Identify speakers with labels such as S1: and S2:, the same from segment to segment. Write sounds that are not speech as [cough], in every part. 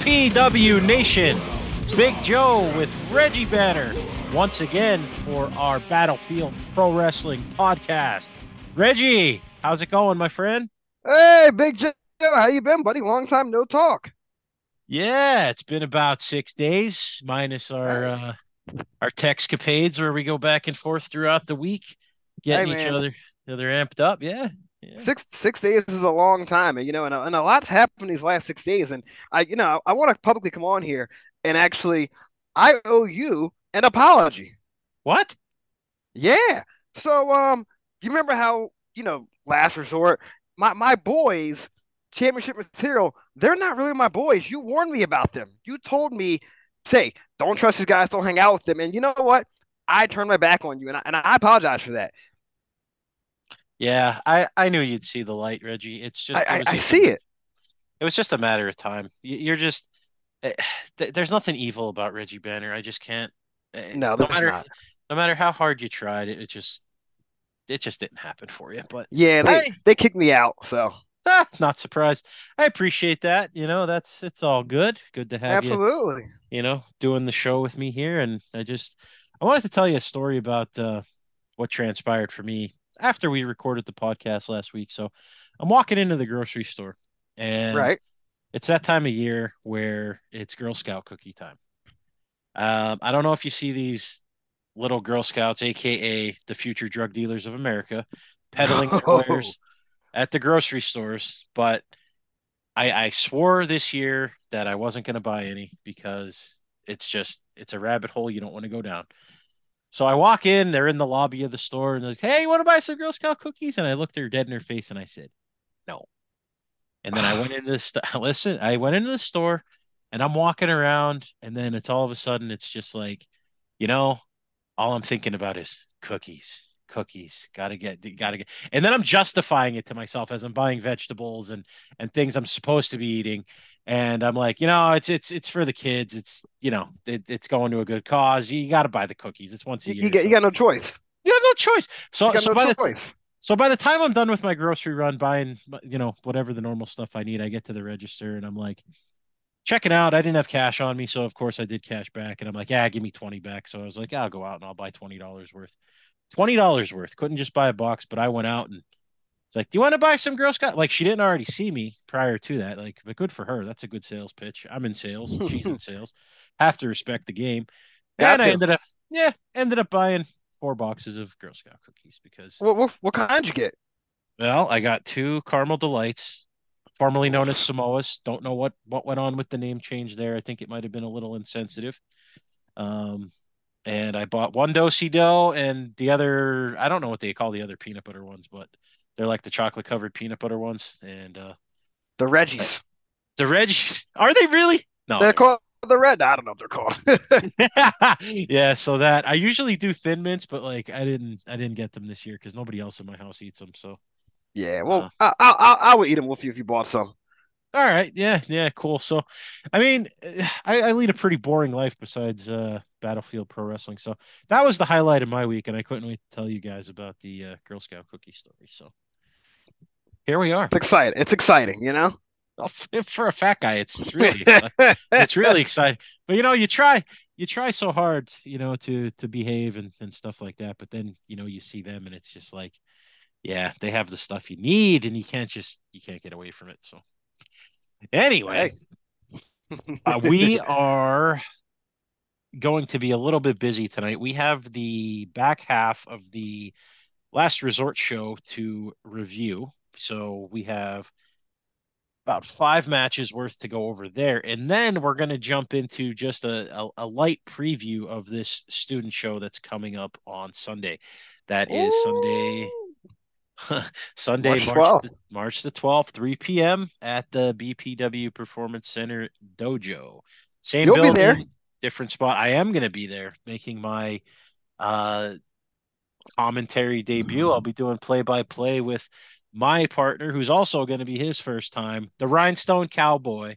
S1: BPW Nation. Big Joe with Reggie Banner once again for our Battlefield Pro Wrestling podcast. Reggie, how's it going, my friend?
S2: Hey, Big Joe, how you been, buddy? Long time no talk.
S1: Yeah, it's been about six days, minus our uh, our textcapades where we go back and forth throughout the week, getting
S2: Hey,
S1: each other other amped up. Yeah, yeah.
S2: Six six days is a long time, you know, and a, and a lot's happened these last six days. And I, you know, I want to publicly come on here and actually, I owe you an apology.
S1: What?
S2: Yeah. So, um, you remember how you know last resort, my my boys, championship material, they're not really my boys. You warned me about them. You told me, say, don't trust these guys, don't hang out with them. And you know what? I turned my back on you, and I, and I apologize for that.
S1: Yeah, I I knew you'd see the light, Reggie. It's just
S2: I,
S1: it
S2: I, I see it.
S1: It was just a matter of time. You're just eh, there's nothing evil about Reggie Banner. I just can't. eh,
S2: No,
S1: no matter
S2: not.
S1: no matter how hard you tried, it, it just it just didn't happen for you. But
S2: Yeah, they,
S1: Hey.
S2: they kicked me out. So
S1: ah, not surprised. I appreciate that. You know, that's it's all good. Good to have you.
S2: absolutely.
S1: You know, doing the show with me here, and I just I wanted to tell you a story about uh, what transpired for me after we recorded the podcast last week. So I'm walking into the grocery store, and
S2: Right.
S1: it's that time of year where it's Girl Scout cookie time. Um, I don't know if you see these little Girl Scouts, aka the future drug dealers of America, peddling [laughs] their
S2: Oh.
S1: wares at the grocery stores, but I, I swore this year that I wasn't going to buy any because it's just it's a rabbit hole you don't want to go down. So I walk in, they're in the lobby of the store, and they're like, "Hey, you want to buy some Girl Scout cookies?" And I looked her dead in her face, and I said, "No." And then I went into the st- [laughs] listen. I went into the store, and I'm walking around, and then it's all of a sudden it's just like, you know, all I'm thinking about is cookies, cookies. Gotta get, gotta get, and then I'm justifying it to myself as I'm buying vegetables and and things I'm supposed to be eating, and I'm like, you know, it's it's it's for the kids. It's you know, it, it's going to a good cause. You, got to buy the cookies. It's once a year.
S2: you, got,
S1: so-
S2: you got no choice.
S1: you have no choice. So so
S2: no
S1: by the so by the time I'm done with my grocery run, buying you know whatever the normal stuff I need, I get to the register and I'm like checking out. I didn't have cash on me, so of course I did cash back, and I'm like, yeah, give me twenty back. So I was like, yeah, I'll go out and I'll buy twenty dollars worth. Twenty dollars worth. Couldn't just buy a box, but I went out and it's like, do you want to buy some Girl Scout? Like she didn't already see me prior to that. Like, but good for her. That's a good sales pitch. I'm in sales. [laughs] She's in sales. Have to respect the game.
S2: Got
S1: and I ended up, yeah, ended up buying four boxes of Girl Scout cookies because
S2: What, what, what kind you get?
S1: well, I got two caramel delights, formerly known as Samoas. Don't know what what went on with the name change there. I think it might have been a little insensitive. Um, and I bought one Do-si-do and the other. I don't know what they call the other peanut butter ones, but they're like the chocolate covered peanut butter ones. And uh,
S2: The Reggies.
S1: the Reggies are they really? No,
S2: They're called the Red. I don't know what they're called. [laughs]
S1: yeah. So that I usually do thin mints, but like I didn't I didn't get them this year because nobody else in my house eats them. So.
S2: yeah. Well,
S1: Uh.
S2: I, I, I, I would eat them with you if you bought some.
S1: All right. Yeah. Yeah. Cool. So, I mean, [sighs] I, I lead a pretty boring life besides uh, Battlefield Pro Wrestling. So that was the highlight of my week, and I couldn't wait to tell you guys about the uh, Girl Scout cookie story. So here we are.
S2: It's exciting. It's exciting, you know? [laughs]
S1: For a fat guy, it's really [laughs] it's really exciting. But you know, you try you try so hard, you know, to to behave and, and stuff like that. But then you know you see them, and it's just like, yeah, they have the stuff you need, and you can't just you can't get away from it. So anyway. Uh, we [laughs] are going to be a little bit busy tonight. We have the back half of the last resort show to review. So we have about five matches worth to go over there. And then we're going to jump into just a, a, a light preview of this student show that's coming up on Sunday. That is Sunday. [laughs] Sunday,
S2: March
S1: March
S2: 12th.
S1: the, March the 12th, 3 p.m. at the BPW Performance Center Dojo. Same
S2: You'll be there.
S1: Different spot. I am going to be there making my uh, commentary debut. I'll be doing play by play with my partner, who's also going to be his first time, the Rhinestone Cowboy,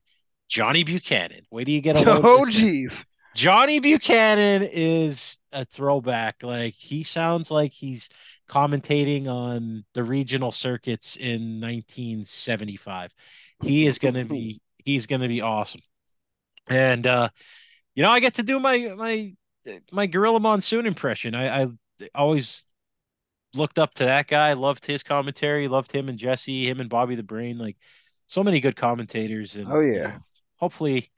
S1: Johnny Buchanan. Wait do you get a
S2: Oh, geez.
S1: Johnny Buchanan is a throwback. Like he sounds like he's commentating on the regional circuits in 1975. He is going to be [laughs] he's going to be awesome. and uh, you know, I get to do my my my Gorilla Monsoon impression. I, I always looked up to that guy, loved his commentary, loved him and Jesse, him and Bobby the Brain, like so many good commentators. And
S2: oh yeah,
S1: you know, hopefully,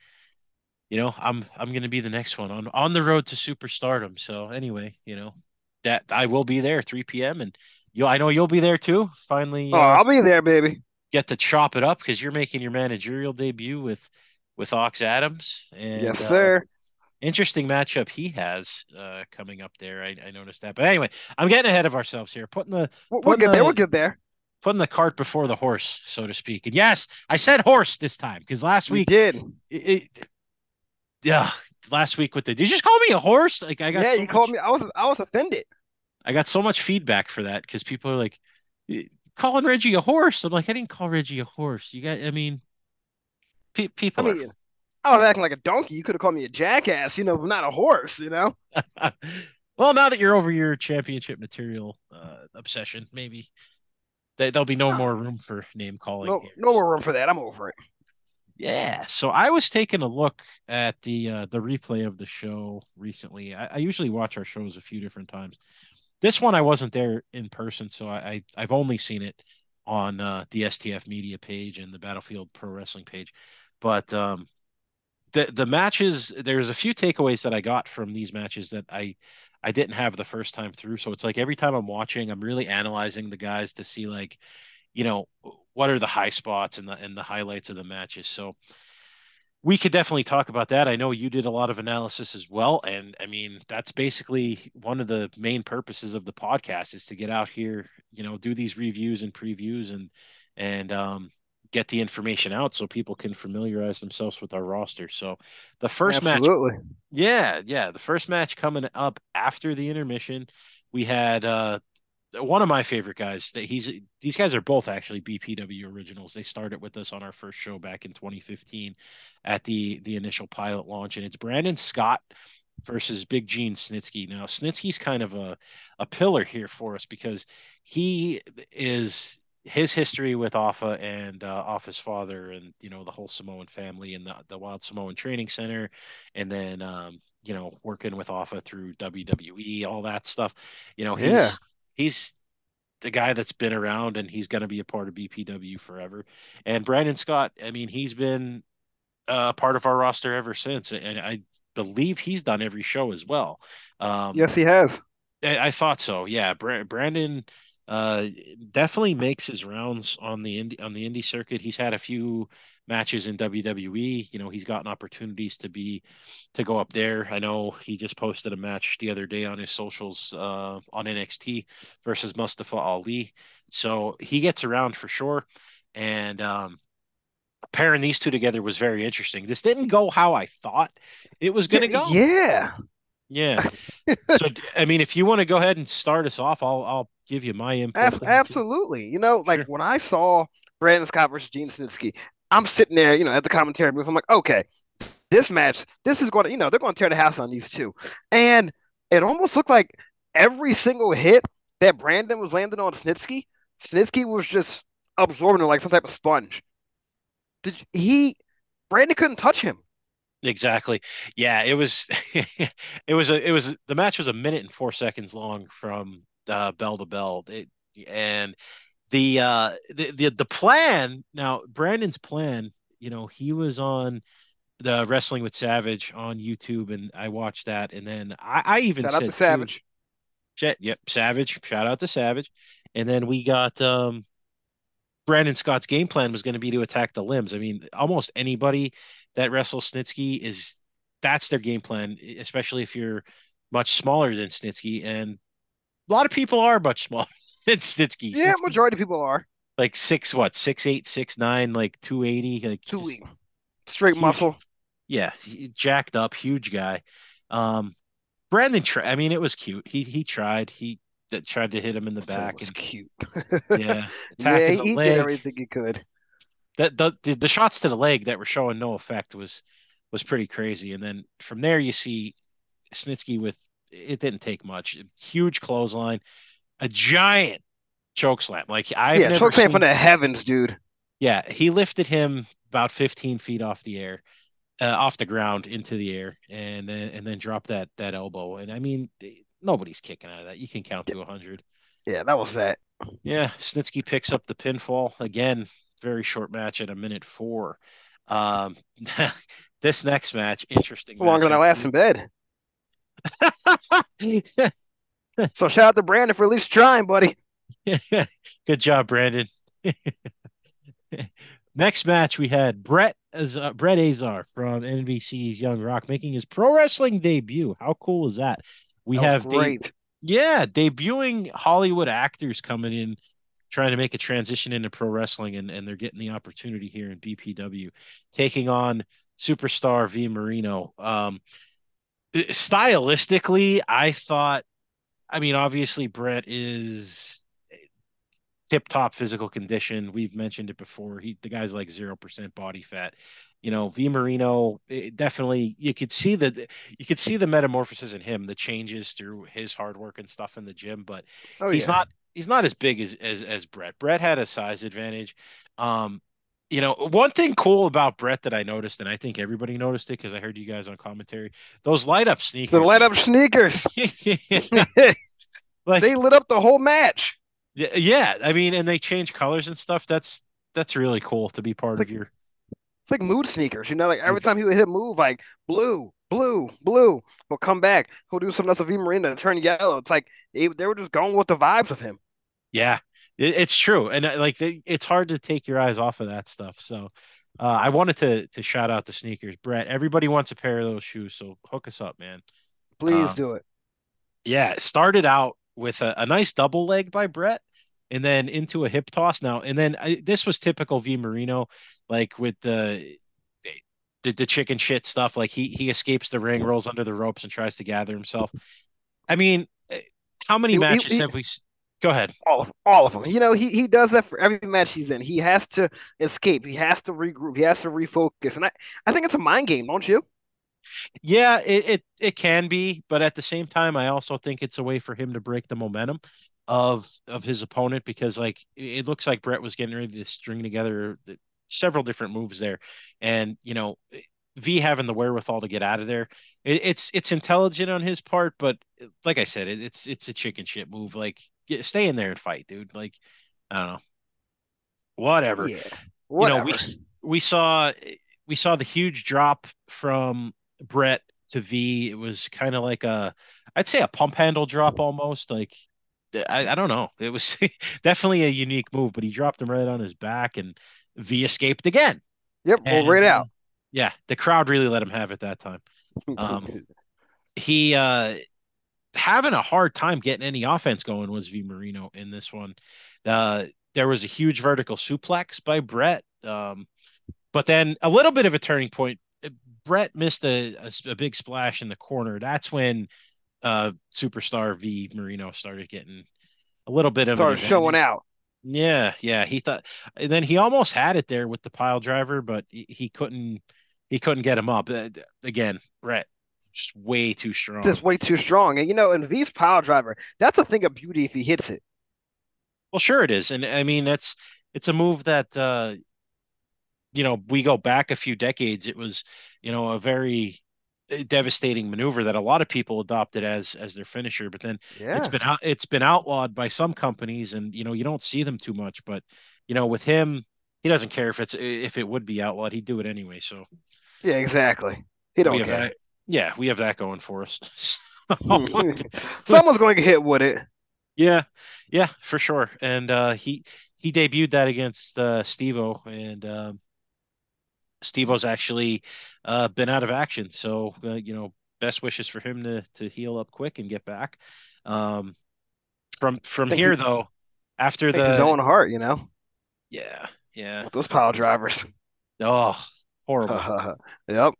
S1: you know, I'm I'm gonna be the next one on on the road to superstardom. So anyway, you know, that I will be there 3 p.m. and you I know you'll be there too. Finally,
S2: oh, uh, I'll be there, baby.
S1: Get to chop it up because you're making your managerial debut with with Ox Adams. And,
S2: yes, uh, sir. Uh,
S1: interesting matchup he has uh, coming up there. I, I, noticed that. But anyway, I'm getting ahead of ourselves here. Putting the
S2: we'll, get
S1: the,
S2: there. We'll get there.
S1: Putting the cart before the horse, so to speak. And yes, I said horse this time because last week
S2: you did.
S1: It, it, yeah, last week with the did you just call me a horse? Like I got
S2: yeah,
S1: so
S2: you
S1: much,
S2: called me. I was I was offended.
S1: I got so much feedback for that because people are like calling Reggie a horse. I'm like, I didn't call Reggie a horse. You got, I mean, pe- people
S2: I mean, are I was acting like a donkey. You could have called me a jackass, you know, not a horse, you know. [laughs]
S1: well, now that you're over your championship material uh, obsession, maybe there'll be no more room for name calling.
S2: No, no more room for that. I'm over it.
S1: Yeah. So I was taking a look at the uh, the replay of the show recently. I, I, usually watch our shows a few different times. This one I wasn't there in person, so I, I have only seen it on uh, the STF media page and the Battlefield Pro Wrestling page. But um, the the matches there's a few takeaways that I got from these matches that I I didn't have the first time through. So it's like every time I'm watching, I'm really analyzing the guys to see like, you know, what are the high spots and the and the highlights of the matches. So we could definitely talk about that. I know you did a lot of analysis as well, and I mean that's basically one of the main purposes of the podcast is to get out here, you know, do these reviews and previews and and um, get the information out so people can familiarize themselves with our roster. So the first
S2: Absolutely.
S1: match, yeah, yeah, the first match coming up after the intermission, we had uh, one of my favorite guys. That he's these guys are both actually BPW originals. They started with us on our first show back in 2015 at the the initial pilot launch, and it's Brandon Scott versus Big Gene Snitsky. Now Snitsky's kind of a a pillar here for us because he is his history with Afa and uh, Afa's father, and you know the whole Samoan family and the, the Wild Samoan Training Center, and then um, you know working with Afa through WWE, all that stuff. You know, he's yeah. he's the guy that's been around, and he's going to be a part of BPW forever. And Brandon Scott, I mean, he's been a uh, part of our roster ever since, and I believe he's done every show as well.
S2: Um, yes, he has.
S1: I, I thought so. Yeah, Brandon uh, definitely makes his rounds on the indie on the indie circuit. He's had a few matches in WWE. You know, he's gotten opportunities to be to go up there. I know he just posted a match the other day on his socials uh, on NXT versus Mustafa Ali. So he gets around for sure. And um, pairing these two together was very interesting. This didn't go how I thought it was going to go.
S2: Yeah.
S1: Yeah. [laughs] so I mean, if you want to go ahead and start us off, I'll I'll give you my input.
S2: absolutely. You know, like sure. when I saw Brandon Scott versus Gene Snitsky, I'm sitting there, you know, at the commentary booth. I'm like, okay, this match, this is going to, you know, they're going to tear the house on these two. And it almost looked like every single hit that Brandon was landing on Snitsky, Snitsky was just absorbing it like some type of sponge. Did he? Brandon couldn't touch him.
S1: Exactly. Yeah, it was. [laughs] it was a. It was the match was a minute and four seconds long from uh, bell to bell. It, and the uh the, the the plan now Brandon's plan, you know, he was on the wrestling with Savage on YouTube and I watched that and then I, I even
S2: Shout
S1: said
S2: Savage.
S1: Too, yep, Savage. Shout out to Savage. And then we got um Brandon Scott's game plan was going to be to attack the limbs. I mean, almost anybody that wrestles Snitsky is that's their game plan, especially if you're much smaller than Snitsky. And a lot of people are much [laughs] smaller than Snitsky.
S2: Yeah, Snitsky, majority of people are.
S1: Like six, what, six eight, six nine, like two eighty, like
S2: two straight huge, muscle.
S1: Yeah, jacked up, huge guy. Um, Brandon, tri- I mean, it was cute. He he tried. He that tried to hit him in the back.
S2: and cute. [laughs]
S1: yeah, [laughs]
S2: yeah, he leg. did everything he could.
S1: That the, the the shots to the leg that were showing no effect was was pretty crazy. And then from there, you see Snitsky with it didn't take much. Huge clothesline, a giant choke slam. Like I've yeah, never choke slam
S2: from the heavens, dude.
S1: Yeah, he lifted him about 15 feet off the air, uh, off the ground into the air and then and then drop that that elbow. And I mean, nobody's kicking out of that. You can count to hundred.
S2: Yeah, that was that.
S1: Yeah, Snitsky picks up the pinfall again. Very short match at a minute four. Um, [laughs] this next match, interesting.
S2: Longer than I last in bed. [laughs] so shout out to Brandon for at least trying, buddy. [laughs]
S1: Good job, Brandon. Next match, we had Brett as uh, Brett Azar from NBC's Young Rock making his pro wrestling debut. How cool is that? We have
S2: great.
S1: De- yeah, debuting Hollywood actors coming in, trying to make a transition into pro wrestling, and, and they're getting the opportunity here in BPW, taking on superstar V Marino. Um, stylistically, I thought, I mean, obviously Brett is tip top physical condition. We've mentioned it before. He the guy's like zero percent body fat. You know, V Marino definitely you could see the you could see the metamorphosis in him, the changes through his hard work and stuff in the gym. But oh, he's yeah. not he's not as big as as as Brett. Brett had a size advantage. Um, you know, one thing cool about Brett that I noticed, and I think everybody noticed it because I heard you guys on commentary, those light up sneakers.
S2: The light up sneakers. [laughs] [laughs] like, they lit up the whole match.
S1: Yeah, yeah. I mean, and they change colors and stuff. That's that's really cool to be part
S2: like,
S1: of your.
S2: It's like mood sneakers, you know. Like every time he would hit a move, like blue, blue, blue, he'll come back. He'll do something else with V Marino and turn yellow. It's like they, they were just going with the vibes of him.
S1: Yeah, it, it's true, and uh, like they, it's hard to take your eyes off of that stuff. So, uh, I wanted to to shout out the sneakers, Brett. Everybody wants a pair of those shoes, so hook us up, man.
S2: Please um, do it.
S1: Yeah, it started out with a, a nice double leg by Brett and then into a hip toss now. And then I, this was typical V Marino, like with the, the the chicken shit stuff. Like he he escapes the ring, rolls under the ropes, and tries to gather himself. I mean, eh, how many he, matches he, have we? Go ahead.
S2: All, all of them. You know, he, he does that for every match he's in. He has to escape. He has to regroup. He has to refocus. And I, I think it's a mind game, don't you?
S1: Yeah, it, it it can be, but at the same time, I also think it's a way for him to break the momentum of of his opponent because like it looks like Brett was getting ready to string together several different moves there, and you know V having the wherewithal to get out of there, it, it's it's intelligent on his part, but like I said, it, it's it's a chicken shit move. Like get, stay in there and fight, dude. Like I don't know, whatever.
S2: Yeah, whatever.
S1: You know we we saw we saw the huge drop from Brett to V. It was kind of like a, I'd say a pump handle drop almost. Like, I, I don't know. It was [laughs] definitely a unique move, but he dropped him right on his back and V escaped again.
S2: Yep, and, right out.
S1: Yeah, the crowd really let him have it that time. [laughs] Um, he uh having a hard time getting any offense going was V Marino in this one. Uh, there was a huge vertical suplex by Brett. Um, but then a little bit of a turning point Brett missed a, a, a big splash in the corner, that's when uh, superstar V Marino started getting a little bit of
S2: started showing out.
S1: Yeah, yeah. He thought, and then he almost had it there with the pile driver, but he, he couldn't. He couldn't get him up. Uh, again, Brett, just way too strong.
S2: Just way too strong. And you know, and V's pile driver, that's a thing of beauty if he hits it.
S1: Well, sure it is, and I mean that's it's a move that uh, you know, we go back a few decades, it was, you know, a very devastating maneuver that a lot of people adopted as as their finisher but then yeah. it's been out it's been outlawed by some companies and you know you don't see them too much but you know with him he doesn't care if it's if it would be outlawed he'd do it anyway so.
S2: Yeah exactly. He don't care.
S1: that, yeah we have that going for us. [laughs] [laughs]
S2: Someone's going to hit with it.
S1: Yeah yeah for sure and uh he he debuted that against uh Stevo and um Stevo's actually uh, been out of action, so uh, you know, best wishes for him to to heal up quick and get back. Um, from from here though, after the
S2: going hard, you know.
S1: Yeah, yeah.
S2: Those pile drivers.
S1: Oh, horrible. [laughs]
S2: yep.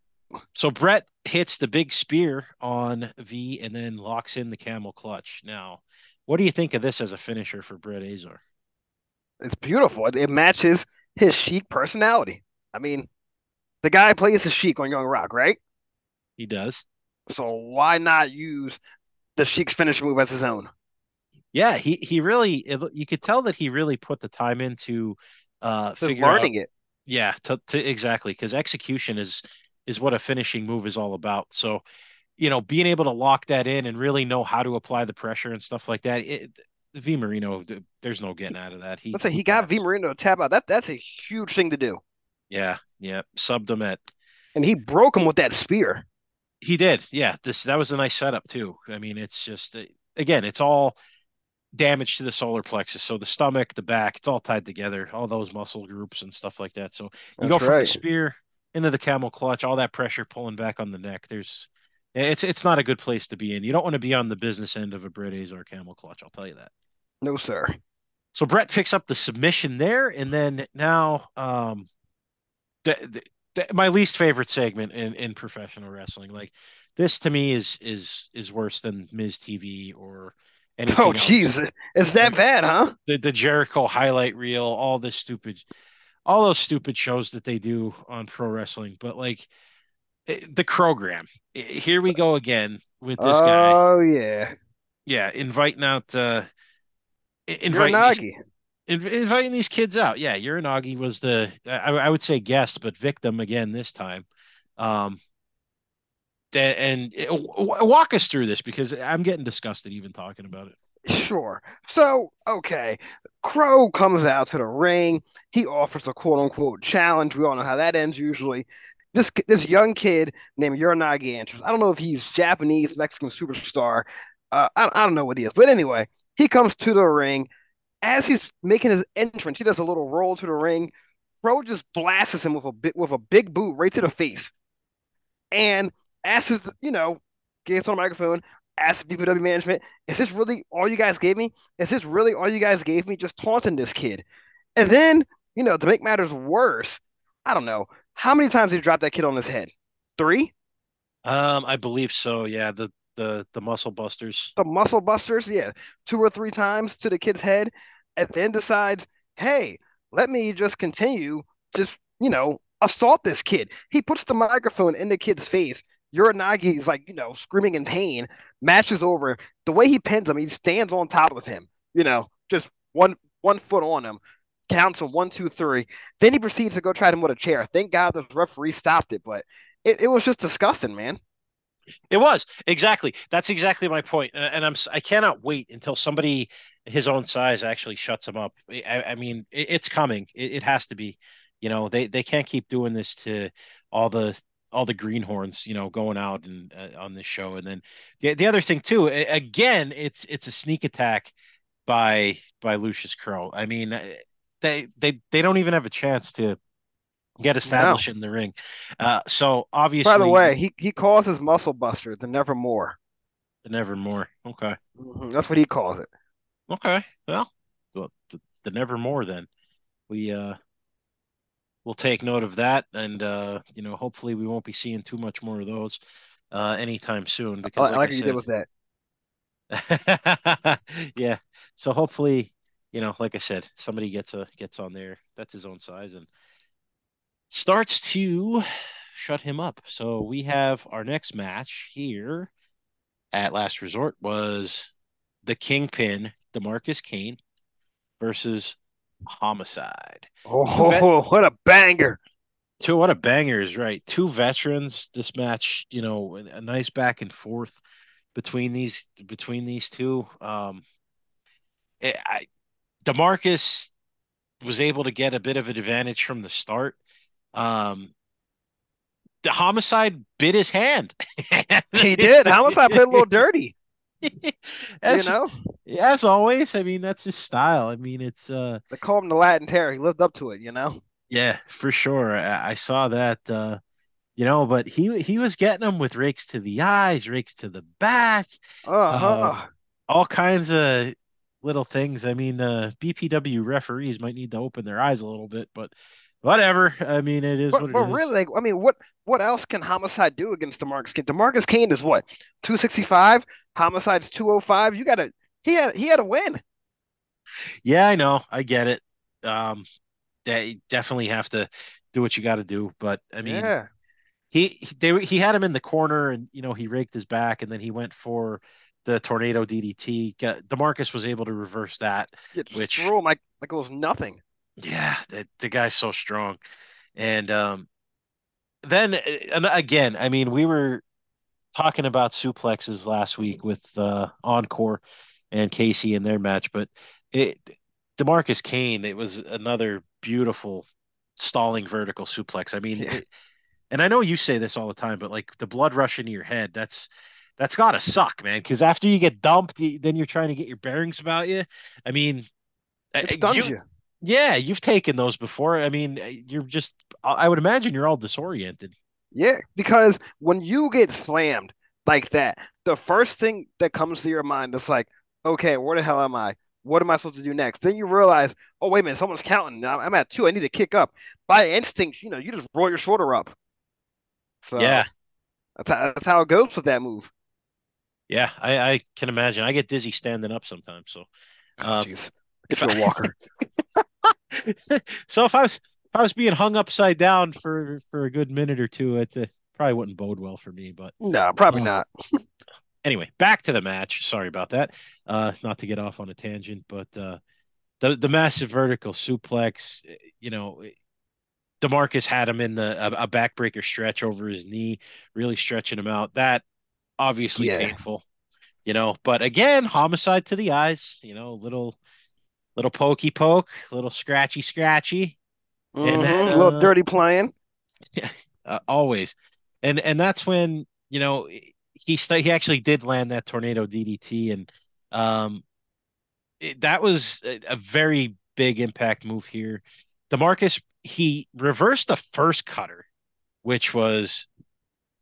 S1: So Brett hits the big spear on V and then locks in the camel clutch. Now, what do you think of this as a finisher for Brett Azar?
S2: It's beautiful. It matches his Sheik personality. I mean, the guy plays the Sheik on Young Rock, right?
S1: He does.
S2: So why not use the Sheik's finish move as his own?
S1: Yeah, he he really you could tell that he really put the time into uh
S2: learning
S1: out,
S2: it.
S1: Yeah, to, to exactly because execution is is what a finishing move is all about. So, you know, being able to lock that in and really know how to apply the pressure and stuff like that. It, V Marino, there's no getting out of that.
S2: He, Let's say he, he got V Marino to tap out. That that's a huge thing to do.
S1: Yeah, yeah, subbed him at,
S2: and he broke him with that spear.
S1: He did. Yeah, this that was a nice setup too. I mean, it's just again, it's all damage to the solar plexus. So the stomach, the back, it's all tied together, all those muscle groups and stuff like that. So you That's go from right. the spear into the camel clutch, all that pressure pulling back on the neck. There's it's it's not a good place to be in. You don't want to be on the business end of a Brit or camel clutch. I'll tell you that.
S2: No, sir.
S1: So Brett picks up the submission there, and then now um, the, the, my least favorite segment in, in professional wrestling. Like this to me is is is worse than Miz TV or anything.
S2: Oh, jeez, is that bad, huh?
S1: The the Jericho highlight reel, all this stupid, all those stupid shows that they do on pro wrestling. But like eh, the program, here we go again with this
S2: oh,
S1: guy.
S2: Oh yeah,
S1: yeah, inviting out, uh inviting these, inviting these kids out. Yeah, Uranage was the I, I would say guest, but victim again this time. Um, and walk us through this because I'm getting disgusted even talking about it.
S2: Sure. So, okay. Crow comes out to the ring. He offers a quote unquote challenge. We all know how that ends usually. This this young kid named Uranage enters. I don't know if he's Japanese, Mexican superstar. Uh, I, I don't know what he is. But anyway, he comes to the ring. As he's making his entrance, he does a little roll to the ring. Pro just blasts him with a bit with a big boot right to the face. And asks, you know, gets on the microphone, asks BPW management, is this really all you guys gave me? Is this really all you guys gave me? Just taunting this kid. And then, you know, to make matters worse, I don't know. How many times did he drop that kid on his head? Three?
S1: Um, I believe so. Yeah. The the the muscle busters.
S2: The muscle busters, yeah. Two or three times to the kid's head, and then decides, hey, let me just continue, just, you know, assault this kid. He puts the microphone in the kid's face Uranagi is like, you know, screaming in pain, matches over. The way he pins him, he stands on top of him, you know, just one one foot on him, counts him one, two, three. Then he proceeds to go try him with a chair. Thank God the referee stopped it, but it, it was just disgusting, man.
S1: It was exactly. That's exactly my point, and I'm I cannot wait until somebody his own size actually shuts him up. I, I mean, it, it's coming. It, it, has to be. You know, they they can't keep doing this to all the all the greenhorns, you know, going out and uh, on this show. And then the, the other thing too, again, it's it's a sneak attack by by Lucius Crow. I mean, uh, they they they don't even have a chance to get established no. in the ring. Uh, so obviously,
S2: by the way, he he calls his muscle buster the Nevermore.
S1: The Nevermore. Okay,
S2: mm-hmm. that's what he calls it.
S1: Okay, well, the, the Nevermore then. We uh we'll take note of that, and uh, you know, hopefully, we won't be seeing too much more of those uh, anytime soon. Because,
S2: I like, like I said, you did with
S1: that. [laughs] yeah. So hopefully, you know, like I said, somebody gets a gets on there that's his own size and starts to shut him up. So we have our next match here at Last Resort was the Kingpin, Demarcus Kane versus Homicide.
S2: Oh, vet- [laughs] what a banger!
S1: Two, what a banger is right. Two veterans. This match, you know, a nice back and forth between these between these two. Um, it, I, Demarcus was able to get a bit of an advantage from the start. Um, the homicide bit his hand. [laughs]
S2: he did. Homicide played a little dirty. [laughs]
S1: as, you know, as always, I mean that's his style. I mean it's uh
S2: they call him the Latin Terror. He lived up to it, you know.
S1: Yeah, for sure. I, I saw that. uh you know, but he he was getting them with rakes to the eyes, rakes to the back,
S2: uh-huh. uh,
S1: all kinds of little things. I mean, uh, BPW referees might need to open their eyes a little bit, but whatever. I mean, it is
S2: but,
S1: what it
S2: but really, like, I mean, what what else can Homicide do against Demarcus Kane? Demarcus Kane is what two sixty five. Homicide's two oh five. You got to he had he had a win.
S1: Yeah, I know. I get it. Um, they definitely have to do what you got to do, but I mean,
S2: yeah.
S1: He they he had him in the corner, and you know he raked his back, and then he went for the tornado DDT. Demarcus was able to reverse that, which
S2: threw him like like it was nothing.
S1: Yeah, the, the guy's so strong, and um, then and again, I mean, we were talking about suplexes last week with uh, Encore and Casey in their match, but it Demarcus Kane, it was another beautiful stalling vertical suplex. I mean, it, and I know you say this all the time, but like the blood rush into your head, that's that's got to suck, man. Because after you get dumped, then you're trying to get your bearings about you. I mean,
S2: it stuns you, you.
S1: Yeah, you've taken those before. I mean, you're just. I would imagine you're all disoriented.
S2: Yeah, because when you get slammed like that, the first thing that comes to your mind is like, okay, where the hell am I? What am I supposed to do next? Then you realize, oh wait a minute, someone's counting. I'm at two. I need to kick up. By instinct, you know, you just roll your shoulder up.
S1: So yeah,
S2: that's how, that's how it goes with that move.
S1: Yeah, I, I can imagine. I get dizzy standing up sometimes. So,
S2: oh, um, get your walker. [laughs] [laughs]
S1: so if I was if I was being hung upside down for for a good minute or two, it, it probably wouldn't bode well for me. But
S2: no, probably um, not. [laughs]
S1: anyway, back to the match. Sorry about that. Uh, not to get off on a tangent, but uh, the the massive vertical suplex. You know, Demarcus had him in the a, a backbreaker stretch over his knee, really stretching him out. That obviously yeah. painful, you know. But again, homicide to the eyes. You know, little little pokey poke, little scratchy scratchy,
S2: mm-hmm. and then, uh, a little dirty playing.
S1: Yeah, [laughs] uh, always, and and that's when you know he st- he actually did land that tornado DDT, and um, it, that was a, a very big impact move here. Demarcus he reversed the first cutter, which was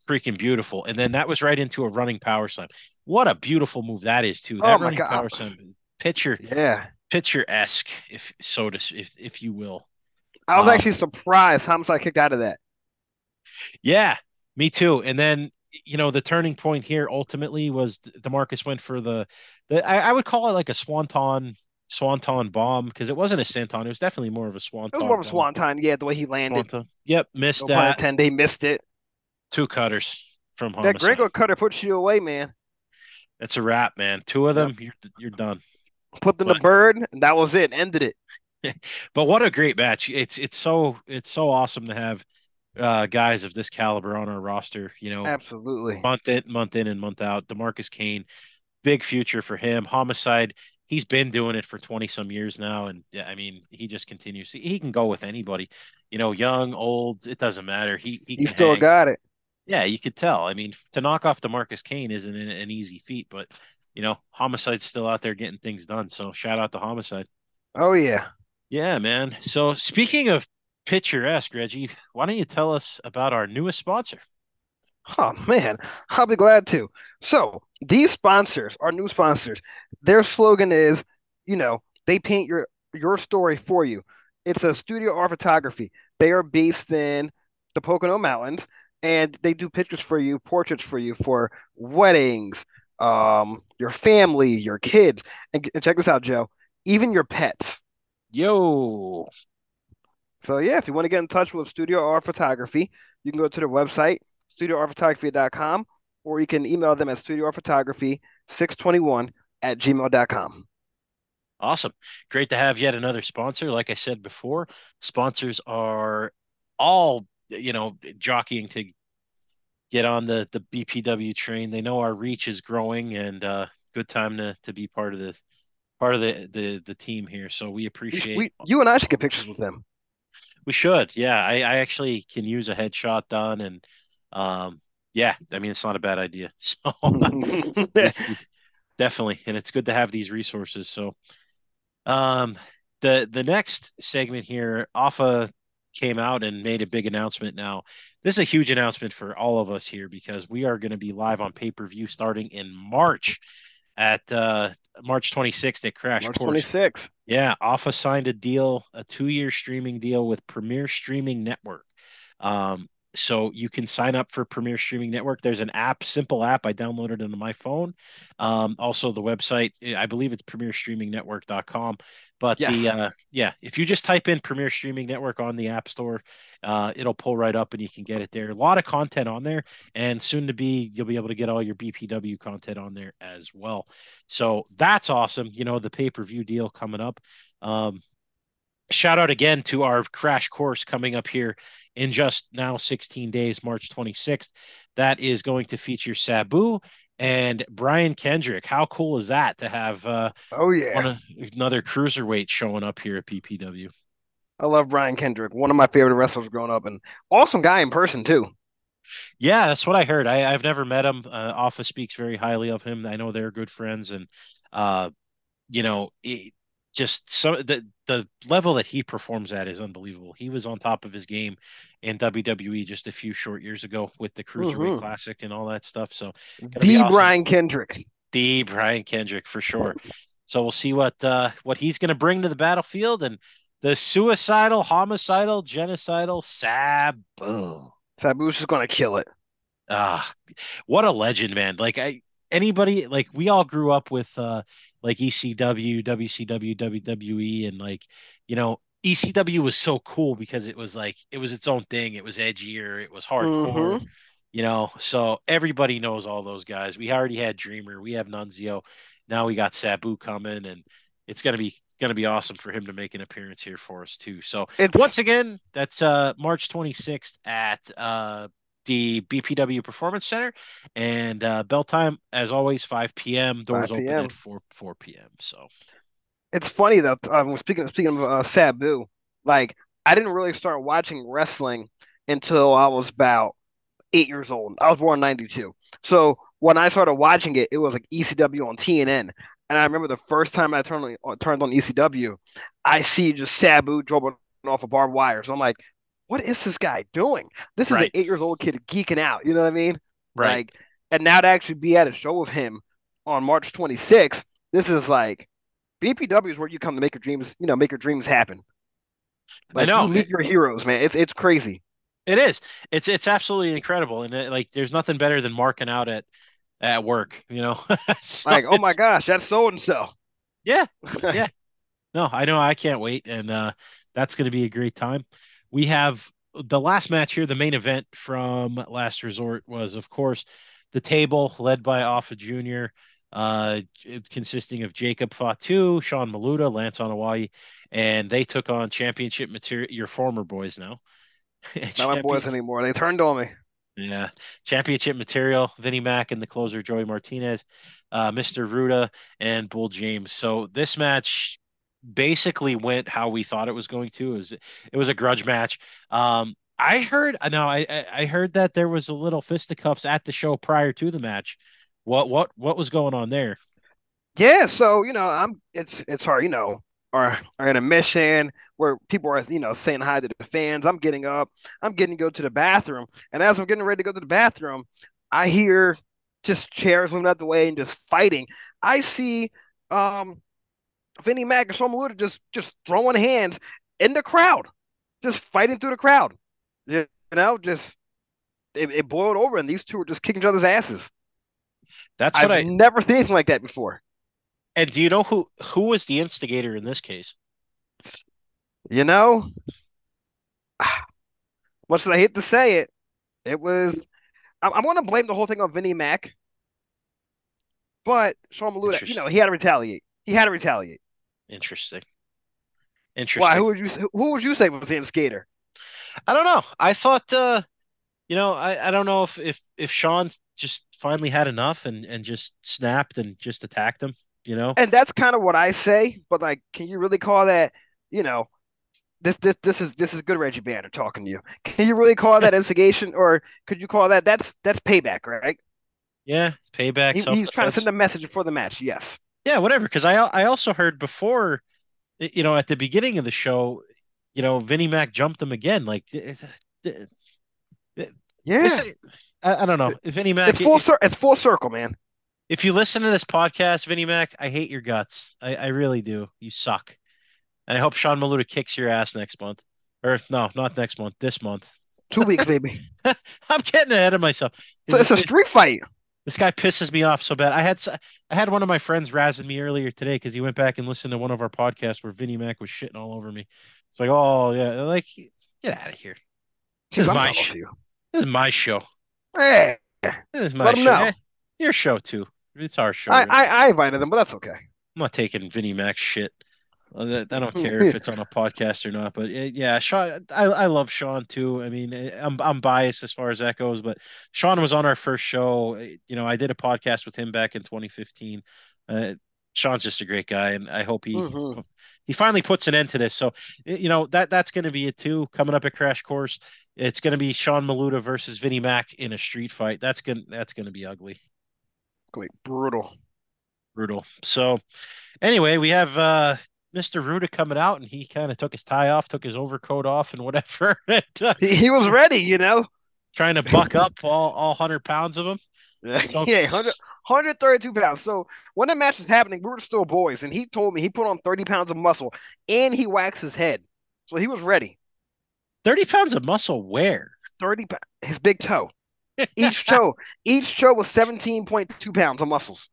S1: freaking beautiful, and then that was right into a running power slam. What a beautiful move that is too. That oh running God. power slam, picture,
S2: yeah,
S1: picture esque, if so to if if you will.
S2: I was um, actually surprised how much I kicked out of that.
S1: Yeah, me too. And then you know the turning point here ultimately was Demarcus went for the the I, I would call it like a swanton swanton bomb because it wasn't a senton. It was definitely more of a swanton.
S2: It was more of a swanton. Yeah, the way he landed.
S1: Swanton. Yep, missed
S2: no
S1: that.
S2: Ten, they missed it.
S1: Two cutters from homicide.
S2: That Gringo cutter puts you away, man.
S1: That's a wrap, man. Two of them, yep. you're you're done.
S2: Flipped in the bird, and that was it. Ended it. [laughs]
S1: but what a great match! It's it's so it's so awesome to have uh, guys of this caliber on our roster. You know,
S2: absolutely
S1: month in, month in, and month out. Demarcus Kane, big future for him. Homicide, he's been doing it for twenty some years now, and I mean, he just continues. He can go with anybody, you know, young, old, it doesn't matter. He he,
S2: he still hang. got it.
S1: Yeah, you could tell. I mean, to knock off Demarcus Kane isn't an, an easy feat, but you know, Homicide's still out there getting things done. So shout out to Homicide.
S2: Oh yeah.
S1: Yeah, man. So speaking of picturesque, Reggie, why don't you tell us about our newest sponsor?
S2: Oh man, I'll be glad to. So these sponsors, our new sponsors, their slogan is, you know, they paint your your story for you. It's a studio art photography. They are based in the Pocono Mountains, and they do pictures for you, portraits for you for weddings, um, your family, your kids, and, and check this out, Joe. Even your pets.
S1: Yo.
S2: So yeah, if you want to get in touch with Studio Art Photography, you can go to their website, studioartphotography.com, or you can email them at studioartphotography621 at gmail.com.
S1: Awesome. Great to have yet another sponsor. Like I said before, sponsors are all, you know, jockeying to get on the, the BPW train. They know our reach is growing and uh, good time to, to be part of the part of the, the, the team here. So we appreciate we,
S2: you and I should get pictures with them.
S1: We should. Yeah. I, I actually can use a headshot done and um yeah, I mean it's not a bad idea. [laughs] So [laughs] definitely. And it's good to have these resources. So um the the next segment here, Alpha came out and made a big announcement now. This is a huge announcement for all of us here because we are going to be live on pay-per-view starting in March at uh March 26th at Crash
S2: March Course. 26th.
S1: Yeah, Afa signed a deal, a two-year streaming deal with Premier Streaming Network. Um, so you can sign up for Premier Streaming Network. There's an app, simple app. I downloaded it on my phone. Um, also the website, I believe it's premierstreamingnetwork.com. But yes. the uh, yeah, if you just type in Premier Streaming Network on the App Store, uh, it'll pull right up and you can get it there. A lot of content on there, and soon to be you'll be able to get all your BPW content on there as well. So that's awesome. You know the pay per view deal coming up. Um, shout out again to our crash course coming up here in just now 16 days, March 26th. That is going to feature Sabu and Brian Kendrick. How cool is that to have uh,
S2: Oh yeah.
S1: one of, another cruiserweight showing up here at BPW?
S2: I love Brian Kendrick, one of my favorite wrestlers growing up, and awesome guy in person too.
S1: Yeah, that's what I heard. I, I've never met him. Uh, Afa speaks very highly of him. I know they're good friends, and uh, you know, it, just so the the level that he performs at is unbelievable. He was on top of his game in WWE just a few short years ago with the Cruiserweight
S2: Mhm.
S1: Classic and all that stuff. So
S2: The
S1: awesome.
S2: Brian Kendrick.
S1: the Brian Kendrick for sure. So we'll see what uh, what he's going to bring to the battlefield and the suicidal, homicidal, genocidal Sabu.
S2: Sabu's just gonna kill it.
S1: Ah, what a legend, man! Like I, anybody, like we all grew up with uh, like ECW, WCW, WWE, and like you know, ECW was so cool because it was like it was its own thing. It was edgier. It was hardcore.
S2: Mhm.
S1: You know, so everybody knows all those guys. We already had Dreamer. We have Nunzio. Now we got Sabu coming, and it's gonna be gonna be awesome for him to make an appearance here for us too. So
S2: It's
S1: once again, that's uh March 26th at uh the BPW Performance Center, and uh, bell time as always 5 p.m. Doors
S2: 5
S1: open at 4 4 p.m. So
S2: it's funny though. Um, speaking speaking of uh, Sabu, like I didn't really start watching wrestling until I was about eight years old. I was born in '92, so when I started watching it, it was like ECW on TNN. And I remember the first time I turned on, turned on ECW, I see just Sabu dropping off a barbed wire. So I'm like, what is this guy doing? This is
S1: Right.
S2: an eight years old kid geeking out. You know what I mean?
S1: right,
S2: Like, and now to actually be at a show of him on March 26th, this is like BPW is where you come to make your dreams, you know, make your dreams happen.
S1: I
S2: Like,
S1: know.
S2: you meet your heroes, man. It's it's crazy.
S1: it is. It's it's absolutely incredible, and it, like there's nothing better than marking out at at work. You know, [laughs] So
S2: Like, oh my gosh, that's so and so.
S1: Yeah, [laughs] Yeah. No, I know I can't wait, and uh, that's going to be a great time. We have the last match here, the main event from Last Resort was, of course, the table led by Afa Junior, uh, consisting of Jacob Fatu, Sean Maluta, Lance Anoa'i, and they took on championship material. Your former boys now, [laughs]
S2: Not my boys anymore. They turned on me.
S1: yeah. Championship material, Vinnie Mac and the closer, Joey Martinez, uh, Mr. Ruda, and Bull James. So this match basically went how we thought it was going to. It was, it was a grudge match. Um, I heard, no, I, I heard that there was a little fisticuffs at the show prior to the match. What, what, what was going on there?
S2: Yeah, so you know, I'm it's it's hard, you know, or are in a mission where people are, you know, saying hi to the fans. I'm getting up, I'm getting to go to the bathroom, and as I'm getting ready to go to the bathroom, I hear just chairs moving out the way and just fighting. I see um Vinnie Mac and Sean Maluta just just throwing hands in the crowd, just fighting through the crowd. You know, just it, it boiled over, and these two were just kicking each other's asses.
S1: That's
S2: I've
S1: what I,
S2: never seen anything like that before.
S1: and do you know who, who was the instigator in this case?
S2: You know, [sighs] much as I hate to say it, it was. I'm, I'm going to blame the whole thing on Vinnie Mac, but Sean Maluta, you know, he had to retaliate. He had to retaliate.
S1: Interesting. Interesting.
S2: Why? Who would you? Who would you say was the instigator?
S1: I don't know. I thought, uh, you know, I, I don't know if, if if Sean just finally had enough and and just snapped and just attacked him. You know,
S2: And that's kind of what I say. But like, can you really call that? You know, this this this is this is good Reggie Banner talking to you. Can you really call that [laughs] instigation, or could you call that that's that's payback, right?
S1: yeah, it's payback,
S2: He, he's trying to send a message before the match. Yes.
S1: Yeah, whatever. Because I I also heard before, you know, at the beginning of the show, you know, Vinnie Mac jumped him again. Like, eh, eh, th- th- eh,
S2: Yeah.
S1: this- I, I don't know if Vinnie Mac.
S2: It's full cir- It's full circle, man.
S1: if you listen to this podcast, Vinnie Mac, I hate your guts. I, I really do. You suck. And I hope Sean Maluta kicks your ass next month. Or no, not next month. This month.
S2: Two weeks, baby. [laughs]
S1: I'm getting ahead of myself.
S2: It's a street fight.
S1: This guy pisses me off so bad. I had I had one of my friends razzing me earlier today because he went back and listened to one of our podcasts where Vinnie Mac was shitting all over me. It's like, oh yeah, like get out of here. This is
S2: I'm
S1: my
S2: not
S1: sh-
S2: with you.
S1: this is my show.
S2: Hey,
S1: This is my
S2: Let
S1: show.
S2: know.
S1: Eh, Your show too. It's our show.
S2: I. I I invited them, but that's okay.
S1: I'm not taking Vinnie Mac's shit. I don't care if [laughs] it's on a podcast or not, but it, yeah, Sean, I, I love Sean too. I mean, I'm I'm biased as far as that goes, but Sean was on our first show. You know, I did a podcast with him back in 2015. Uh, Sean's just a great guy, and I hope he mm-hmm. he finally puts an end to this. So, you know that that's going to be it too. Coming up at Crash Course, it's going to be Sean Maluta versus Vinnie Mac in a street fight. That's gonna that's going to be ugly.
S2: Great, brutal,
S1: brutal. So, anyway, we have uh Mr. Ruda coming out and he kind of took his tie off, took his overcoat off and [laughs] whatever. and,
S2: uh, he, was ready, you know,
S1: trying to buck up all, all 100 pounds of him.
S2: So, [laughs] yeah, 100, 132 pounds. So when the match was happening, we were still boys, and he told me he put on 30 pounds of muscle and he waxed his head. So he was ready.
S1: 30 pounds of muscle where?
S2: 30 his big toe. [laughs] Each toe, each toe was 17.2 pounds of muscles.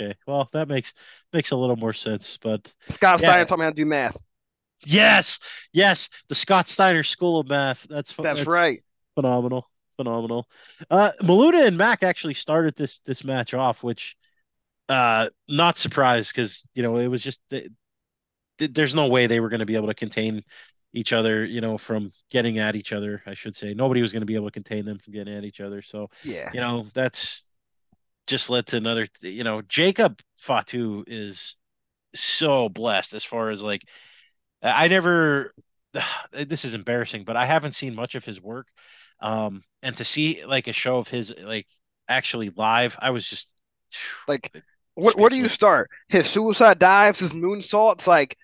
S1: Okay, well that makes makes a little more sense. But
S2: Scott yeah. Steiner taught me how to do math.
S1: Yes, yes, the Scott Steiner School of Math. That's
S2: that's, that's right.
S1: Phenomenal, phenomenal. Uh, Maluta and Mac actually started this this match off, which uh not surprised because you know it was just there's no way they were going to be able to contain each other, you know, from getting at each other. I should say nobody was going to be able to contain them from getting at each other. So
S2: yeah,
S1: you know that's just led to another. You know, Jacob Fatu is so blessed as far as like I never. [sighs] This is embarrassing, but I haven't seen much of his work. Um, and to see like a show of his like actually live, I was just [sighs]
S2: like, what? Where do you start? His suicide dives, his moonsaults, like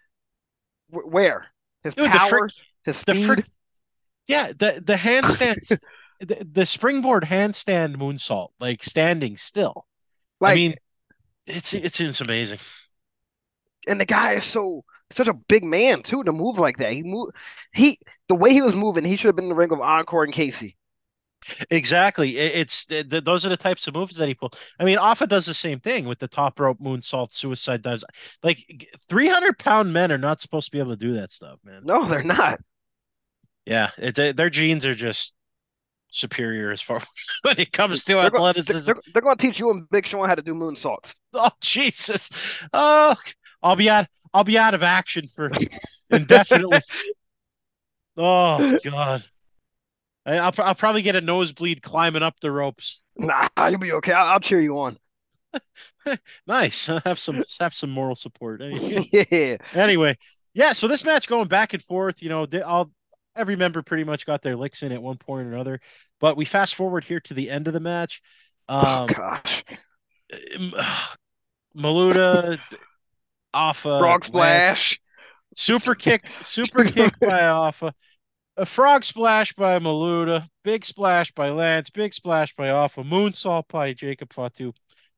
S2: where? His Dude, power, frick, his speed.
S1: yeah, the the [laughs] handstands the, the springboard handstand moonsault, like standing still. Like, I mean, it's it's it's amazing.
S2: And the guy is so such a big man too to move like that. He move he the way he was moving, he should have been in the ring of Encore and Casey.
S1: Exactly. It's it, those are the types of moves that he pulled. I mean, Afa does the same thing with the top rope moonsault, suicide dives. Like 300 pound men are not supposed to be able to do that stuff, man.
S2: No, they're not.
S1: Yeah, it, their genes are just superior as far [laughs] when it comes to they're athleticism.
S2: Go, they're, they're, going to teach you and Big Sean how to do moonsaults.
S1: Oh Jesus! Oh, I'll be out. I'll be out of action for indefinitely. [laughs] oh God! I, will I'll probably get a nosebleed climbing up the ropes.
S2: Nah, you'll be okay. I'll, I'll cheer you on. [laughs]
S1: nice. Have some have some moral support.
S2: yeah.
S1: Anyway, yeah. So this match going back and forth. You know, they, all every member pretty much got their licks in at one point or another. But we fast forward here to the end of the match.
S2: Oh, um, oh gosh. [sighs]
S1: Maluta, Afa,
S2: Frog Splash,
S1: super kick, super kick by [laughs] Afa, a frog splash by Maluta, big splash by Lance, big splash by Afa, moonsault by Jacob Fatu.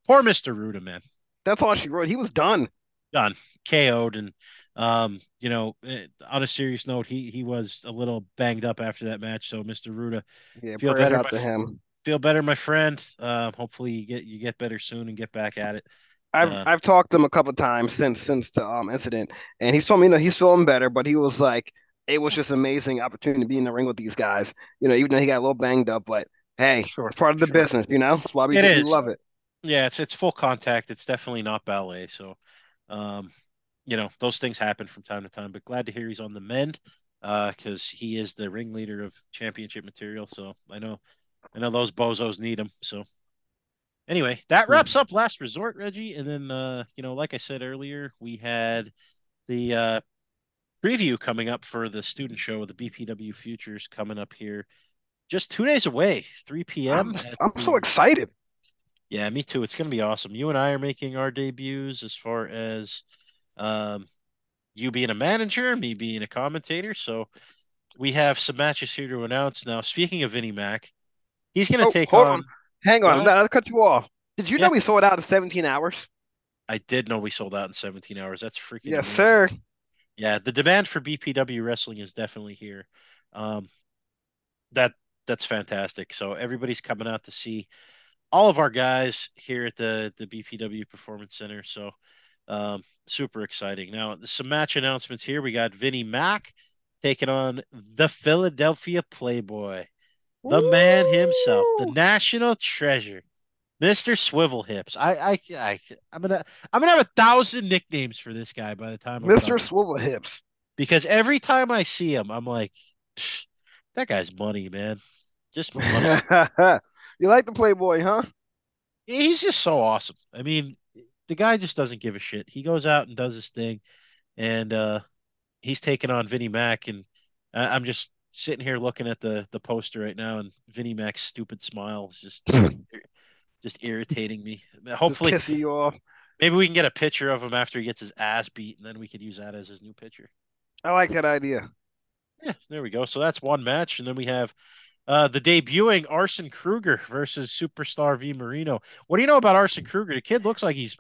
S1: Poor Mister Ruda, man.
S2: That's all she wrote. He was done.
S1: Done. KO'd and um, you know, eh, on a serious note, he he was a little banged up after that match. So, Mr. Ruda,
S2: yeah, feel better my, to him.
S1: Feel better, my friend. Uh, hopefully, you get you get better soon and get back at it.
S2: I've uh, I've talked to him a couple times since since the um incident, and he's told me you know he's feeling better, but he was like it was just amazing opportunity to be in the ring with these guys. You know, even though he got a little banged up, but hey, sure, it's part of the sure. business. You know, that's why we, we love it.
S1: Yeah, it's it's full contact. It's definitely not ballet. So, um, you know, those things happen from time to time. But glad to hear he's on the mend because uh, he is the ringleader of championship material. So I know, I know those bozos need him. So anyway, that hmm. wraps up last resort, Reggie. And then, uh, you know, like I said earlier, we had the uh, preview coming up for the student show, the BPW Futures coming up here just two days away, 3 p.m.
S2: I'm, I'm so excited.
S1: Yeah, me too. It's going to be awesome. You and I are making our debuts as far as um, you being a manager, me being a commentator. So we have some matches here to announce now. Speaking of Vinnie Mac, he's going to oh, take on, on.
S2: Hang on, I'll cut you off. Did you yeah. know we sold out in 17 hours?
S1: I did know we sold out in 17 hours. That's freaking.
S2: Yes, amazing. sir.
S1: Yeah, the demand for BPW wrestling is definitely here. Um, that that's fantastic. So everybody's coming out to see all of our guys here at the the BPW Performance Center. So um, super exciting. Now, some match announcements here. We got Vinnie Mac taking on the Philadelphia Playboy, the man himself, the national treasure, Mr. Swivel Hips. I, I, I, I'm gonna, I'm gonna have a thousand nicknames for this guy by the time.
S2: Mr. Swivel Hips.
S1: Because every time I see him, I'm like, that guy's money, man. Just money. [laughs]
S2: you like the Playboy, huh?
S1: He's just so awesome. I mean, the guy just doesn't give a shit. He goes out and does his thing, and uh, he's taking on Vinnie Mac, and I'm just sitting here looking at the the poster right now, and Vinnie Mac's stupid smile is just [laughs] just irritating me. Hopefully,
S2: you off.
S1: Maybe we can get a picture of him after he gets his ass beat, and then we could use that as his new picture.
S2: I like that idea.
S1: Yeah, there we go. So that's one match, and then we have uh, the debuting Arson Kruger versus Superstar V Marino. What do you know about Arson Kruger? The kid looks like he's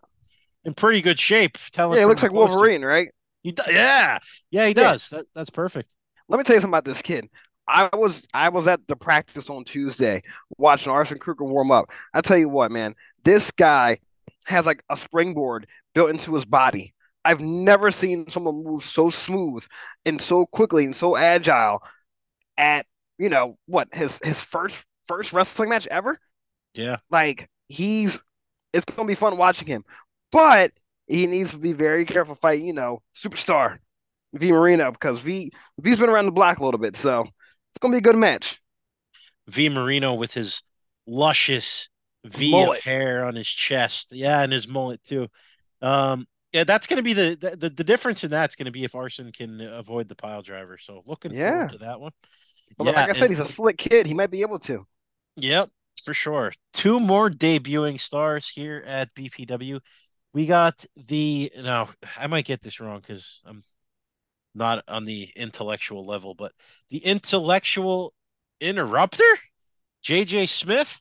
S1: in pretty good shape.
S2: Telling yeah, he looks like poster. Wolverine, right?
S1: He do- yeah, yeah, he yeah. does. That, that's perfect.
S2: Let me tell you something about this kid. I was I was at the practice on Tuesday watching Arson Kruger warm up. I tell you what, man, this guy has like a springboard built into his body. I've never seen someone move so smooth and so quickly and so agile at you know what his his first first wrestling match ever.
S1: Yeah,
S2: like he's it's gonna be fun watching him, but he needs to be very careful fighting you know superstar V Marino because V V's been around the block a little bit, so it's gonna be a good match.
S1: V Marino with his luscious V mullet. of hair on his chest, yeah, and his mullet too. Um, yeah, that's going to be the, the the difference in that's going to be if Arson can avoid the pile driver. So looking yeah. forward to that one.
S2: But yeah, like I said, and, he's a slick kid. He might be able to.
S1: Yep, for sure. Two more debuting stars here at BPW. We got the now I might get this wrong because I'm not on the intellectual level, but the intellectual interrupter, JJ Smith.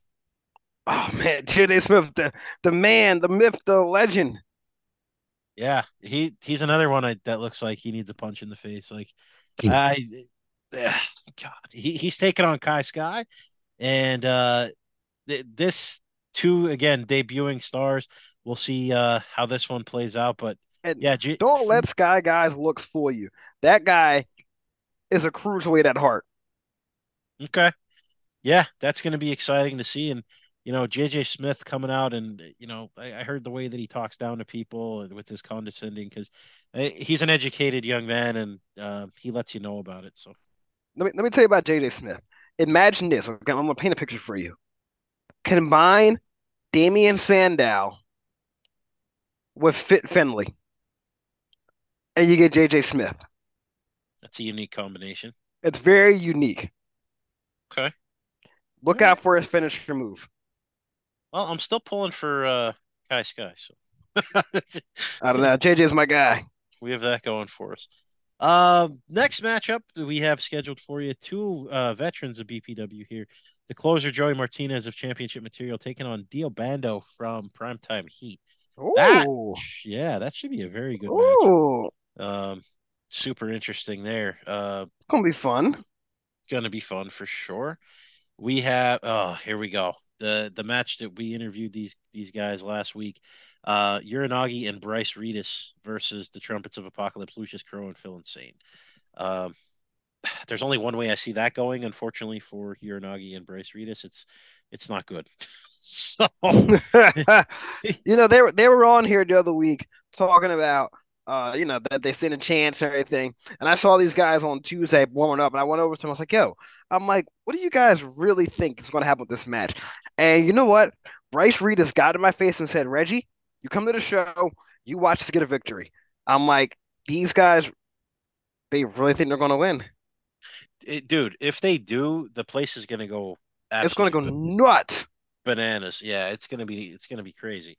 S2: Oh man, JJ Smith, the the man, the myth, the legend.
S1: Yeah, he he's another one I, that looks like he needs a punch in the face. Like I, [sighs] God, he, he's taking on Kai Sky, and uh, th- this two again debuting stars. We'll see uh, how this one plays out, but
S2: and yeah, G- don't let Sky guys looks for you. That guy is a cruiserweight at heart.
S1: Okay, yeah, that's going to be exciting to see, and you know, JJ Smith coming out and, you know, I, I heard the way that he talks down to people with his condescending because eh, he's an educated young man and uh, he lets you know about it. So
S2: let me, let me tell you about JJ Smith. Imagine this. I'm going to paint a picture for you. Combine Damien Sandow with Fit Finlay, and you get JJ Smith.
S1: That's a unique combination.
S2: It's very unique.
S1: Okay.
S2: Look out for his finisher move.
S1: Well, I'm still pulling for uh, Kai Sky. So [laughs]
S2: I don't know. JJ's my guy.
S1: We have that going for us. Uh, next matchup we have scheduled for you two uh, veterans of BPW here. The closer Joey Martinez of Championship Material taking on Dio Bando from Primetime Heat.
S2: Ooh. That,
S1: yeah, that should be a very good Ooh. match. Um, super interesting there. Uh,
S2: gonna be fun.
S1: Gonna be fun for sure. We have oh, here we go the the match that we interviewed these these guys last week, uh, Uranagi and Bryce Reedus versus the Trumpets of Apocalypse, Lucius Crow and Phil Insane. Um, [sighs] there's only one way I see that going. Unfortunately for Uranagi and Bryce Reedus, it's it's not good. [laughs] so [laughs]
S2: you know they were they were on here the other week talking about uh, you know, that they stand a chance and everything. And I saw these guys on Tuesday warming up, and I went over to them. I was like, "Yo, I'm like, what do you guys really think is going to happen with this match?" And you know what? Bryce Reedus got in my face and said, "Reggie, you come to the show, you watch us get a victory." I'm like, these guys, they really think they're going to win.
S1: It, dude, if they do, the place is going to go.
S2: It's going to go nuts.
S1: Bananas, yeah. It's going to be. It's going to be crazy.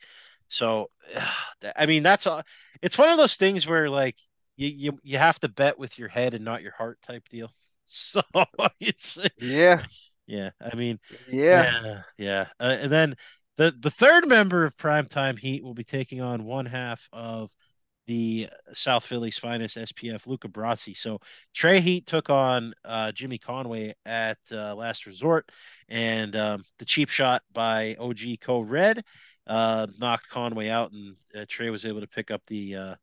S1: So, [sighs] I mean, that's a, it's one of those things where like you, you you have to bet with your head and not your heart type deal. [laughs] So [laughs] it's
S2: yeah, [laughs]
S1: yeah. I mean,
S2: yeah,
S1: yeah. yeah. Uh, and then the the third member of Primetime Heat will be taking on one half of the South Philly's finest SPF, Luca Brasi. So Trey Heat took on uh, Jimmy Conway at uh, Last Resort, and um, the cheap shot by OG Code Red uh, knocked Conway out, and uh, Trey was able to pick up the uh,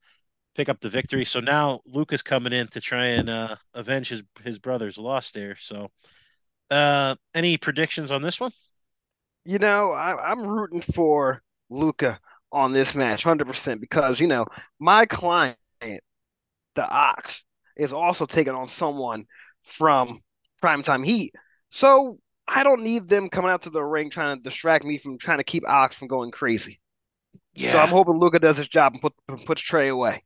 S1: pick up the victory. So now Luca's coming in to try and uh, avenge his his brother's loss there. So, uh, any predictions on this one?
S2: You know, I, I'm rooting for Luca on this match, hundred percent, because you know my client, the Ox, is also taking on someone from Primetime Heat. So I don't need them coming out to the ring trying to distract me from trying to keep Ox from going crazy.
S1: Yeah.
S2: So I'm hoping Luca does his job and put puts Trey away.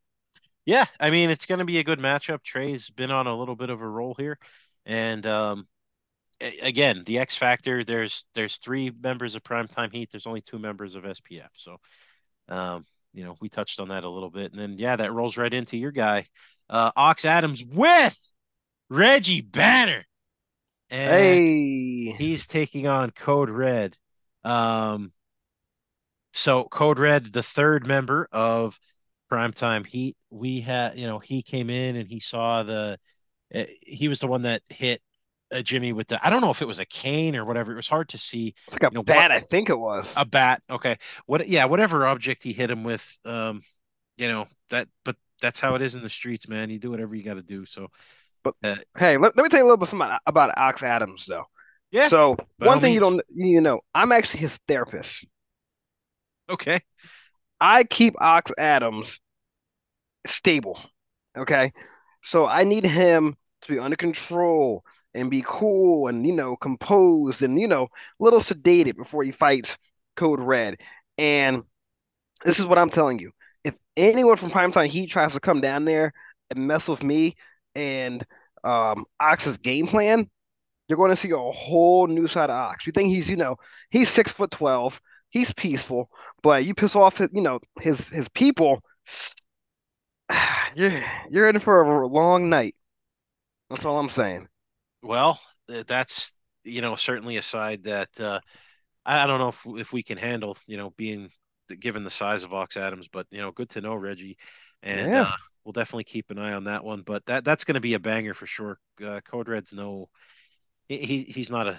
S1: Yeah, I mean it's going to be a good matchup. Trey's been on a little bit of a roll here, and um, again, the X Factor. There's there's three members of Primetime Heat. There's only two members of SPF. So, um, you know, we touched on that a little bit, and then yeah, that rolls right into your guy, uh, Ox Adams with Reggie Banner.
S2: And hey,
S1: he's taking on Code Red. Um, so Code Red, the third member of Primetime Heat, we had, you know, he came in and he saw the, uh, he was the one that hit uh, Jimmy with the, I don't know if it was a cane or whatever. It was hard to see.
S2: Like a you know, bat, what, I think it was
S1: a bat. Okay, what? Yeah, whatever object he hit him with. Um, you know that, but that's how it is in the streets, man. You do whatever you got to do. So,
S2: but uh, hey, let, let me tell you a little bit about, about Ox Adams, though.
S1: Yeah.
S2: So one thing means. you don't you know, I'm actually his therapist.
S1: Okay.
S2: I keep Ox Adams stable. Okay. So I need him to be under control and be cool and you know composed and you know a little sedated before he fights Code Red. And this is what I'm telling you: if anyone from Primetime Heat tries to come down there and mess with me and um, Ox's game plan, you're going to see a whole new side of Ox. You think he's you know he's six foot twelve, he's peaceful, but you piss off his, you know his his people. [sighs] You're you're in for a long night. That's all I'm saying.
S1: Well, that's you know certainly a side that uh, I don't know if if we can handle. You know, being given the size of Ox Adams, but you know, good to know Reggie, and yeah. uh, we'll definitely keep an eye on that one. But that that's going to be a banger for sure. Uh, Code Red's no, he he's not a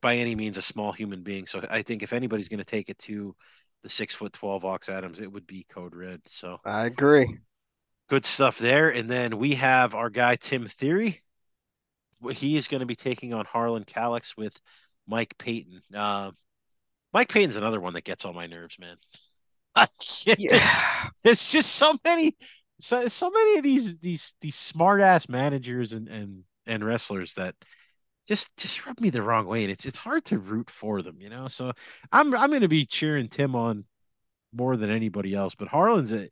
S1: by any means a small human being. So I think if anybody's going to take it to the six foot twelve Ox Adams, it would be Code Red. So
S2: I agree.
S1: Good stuff there. And then we have our guy Tim Theory he is going to be taking on Harlan Calix with Mike Payton. Uh, Mike Payton's another one that gets on my nerves, man. [laughs] yeah. It's, just so many, so, so many of these these these smart ass managers and and and wrestlers that just just rub me the wrong way, and it's it's hard to root for them, you know. So I'm I'm going to be cheering Tim on more than anybody else, but Harlan's a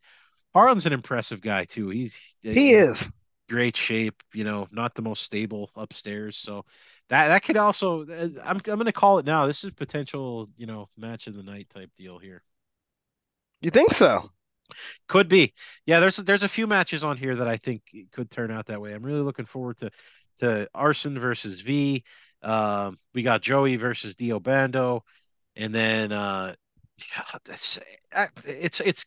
S1: Harlan's an impressive guy too. He's
S2: he is
S1: great shape, you know, not the most stable upstairs. So that that could also uh, I'm I'm going to call it now. This is potential, you know, match of the night type deal here.
S2: You think so?
S1: Could be. Yeah, there's there's a few matches on here that I think could turn out that way. I'm really looking forward to to Arson versus V. Um, we got Joey versus Dio Bando, and then uh, yeah, that's it's it's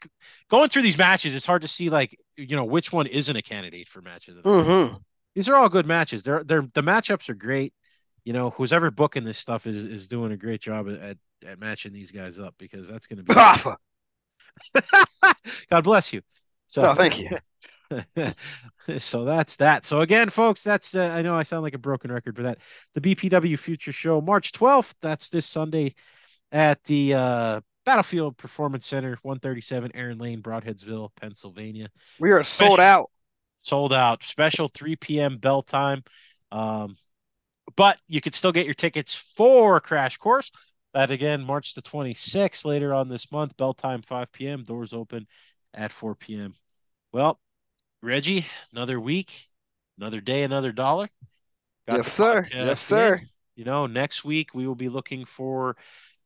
S1: going through these matches. It's hard to see like you know which one isn't a candidate for match of the.
S2: Mm-hmm.
S1: These are all good matches. They're they're the matchups are great. You know, who's ever booking this stuff is is doing a great job at at matching these guys up because that's going to be. [laughs] God bless you.
S2: So oh, thank you. [laughs]
S1: so that's that. So again, folks, that's uh, I know I sound like a broken record, but that the BPW Future Show, March twelfth. That's this Sunday at the uh, Battlefield Performance Center, 137 Aaron Lane, Brodheadsville, Pennsylvania.
S2: We are sold Special, out.
S1: Sold out. Special 3 p.m. bell time. Um, but you could still get your tickets for Crash Course. That again, March the 26th, later on this month, bell time 5 p.m. Doors open at 4 p.m. Well, Reggie, another week, another day, another dollar.
S2: Got yes, sir. Yes, sir. In.
S1: You know, next week we will be looking for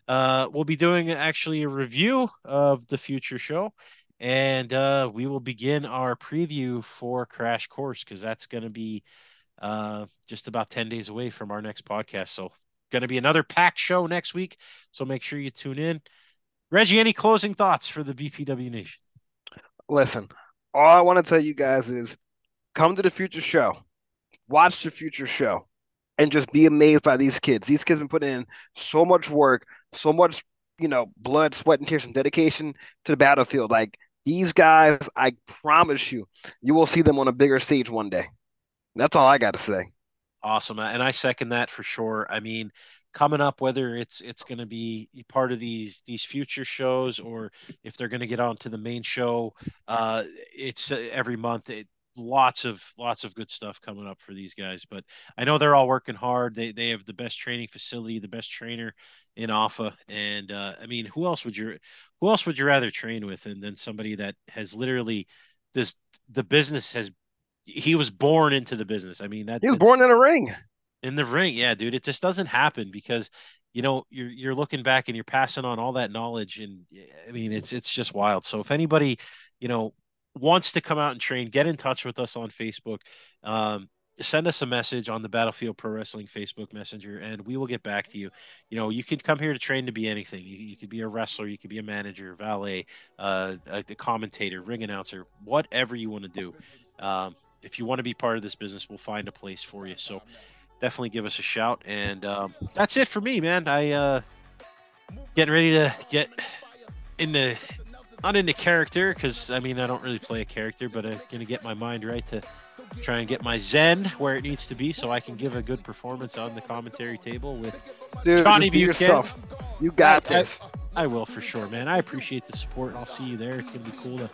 S1: uh, we'll be doing actually a review of the future show, and uh, we will begin our preview for Crash Course because that's going to be uh, just about 10 days away from our next podcast. So, going to be another packed show next week. So, make sure you tune in. Reggie, any closing thoughts for the BPW Nation?
S2: Listen, all I want to tell you guys is come to the future show, watch the future show, and just be amazed by these kids. These kids have putting in so much work, so much, you know, blood, sweat, and tears and dedication to the battlefield. Like these guys, I promise you, you will see them on a bigger stage one day. That's all I got to say.
S1: Awesome, and I second that for sure. I mean, coming up, whether it's it's going to be part of these these future shows or if they're going to get onto the main show, uh, it's uh, every month. It, lots of lots of good stuff coming up for these guys. But I know they're all working hard. They they have the best training facility, the best trainer in Afa, and uh, I mean, who else would you who else would you rather train with and than somebody that has literally this the business has he was born into the business. I mean that
S2: he was born in a ring
S1: in the ring. Yeah, dude, it just doesn't happen because you know you're you're looking back and you're passing on all that knowledge, and I mean it's it's just wild. So if anybody you know wants to come out and train, get in touch with us on Facebook. Um, send us a message on the Battlefield Pro Wrestling Facebook Messenger, and we will get back to you. You know, you could come here to train to be anything. You, you could be a wrestler, you could be a manager, valet, uh, a, a commentator, ring announcer, whatever you want to do. Um, if you want to be part of this business, we'll find a place for you. So definitely give us a shout. And um, that's it for me, man. I uh, getting ready to get into not into character because I mean I don't really play a character, but I'm gonna get my mind right to try and get my zen where it needs to be so I can give a good performance on the commentary table with Dude, Johnny Buchanan.
S2: You got I, this.
S1: I, I will for sure, man. I appreciate the support. I'll see you there. It's gonna be cool to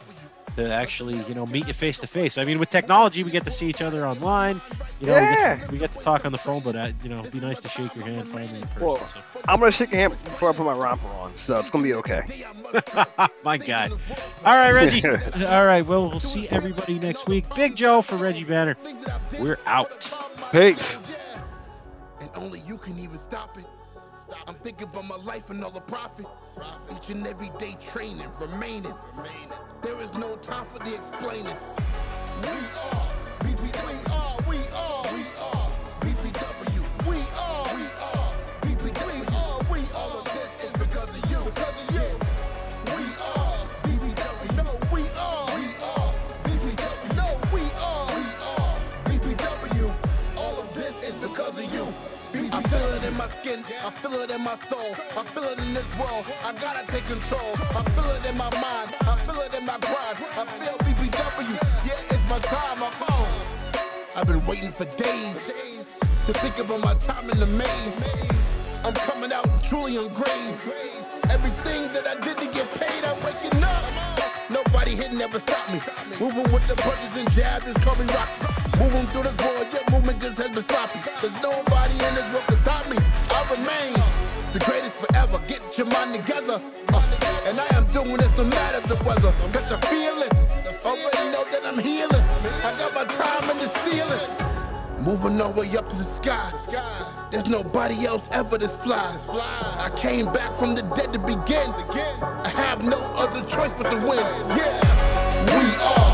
S1: to actually, you know, meet you face to face. I mean, with technology, we get to see each other online. You know, yeah. we, get to, we get to talk on the phone, but uh, you know, it'd be nice to shake your hand finally in person. Well, so.
S2: I'm gonna shake your hand before I put my romper on, so it's gonna be okay. [laughs]
S1: my God! All right, Reggie. [laughs] All right, well, we'll see everybody next week. Big Joe for Reggie Banner. We're out.
S2: Peace.
S3: And only you can even stop it. I'm thinking about my life and all the profit. Each and every day training, remaining. There is no time for the explaining. We are, we, we, we are, we skin, I feel it in my soul, I feel it in this world. I gotta take control. I feel it in my mind, I feel it in my grind. I feel BPW. yeah, it's my time. I'm home. I've been waiting for days to think about my time in the maze. I'm coming out truly on grace. Everything that I did to get paid, I'm waking up. Nobody here never stop me. Moving with the punches and jabs, just call me Rocky. Moving through this world, your movement just has been sloppy. There's nobody in this world can top me. I remain the greatest forever. Get your mind together. Uh, and I am doing this no matter the weather. Got the feeling. Already know that I'm healing. I got my time in the ceiling. Moving the way up to the sky. There's nobody else ever this fly. I came back from the dead to begin. I have no other choice but to win. Yeah, we are.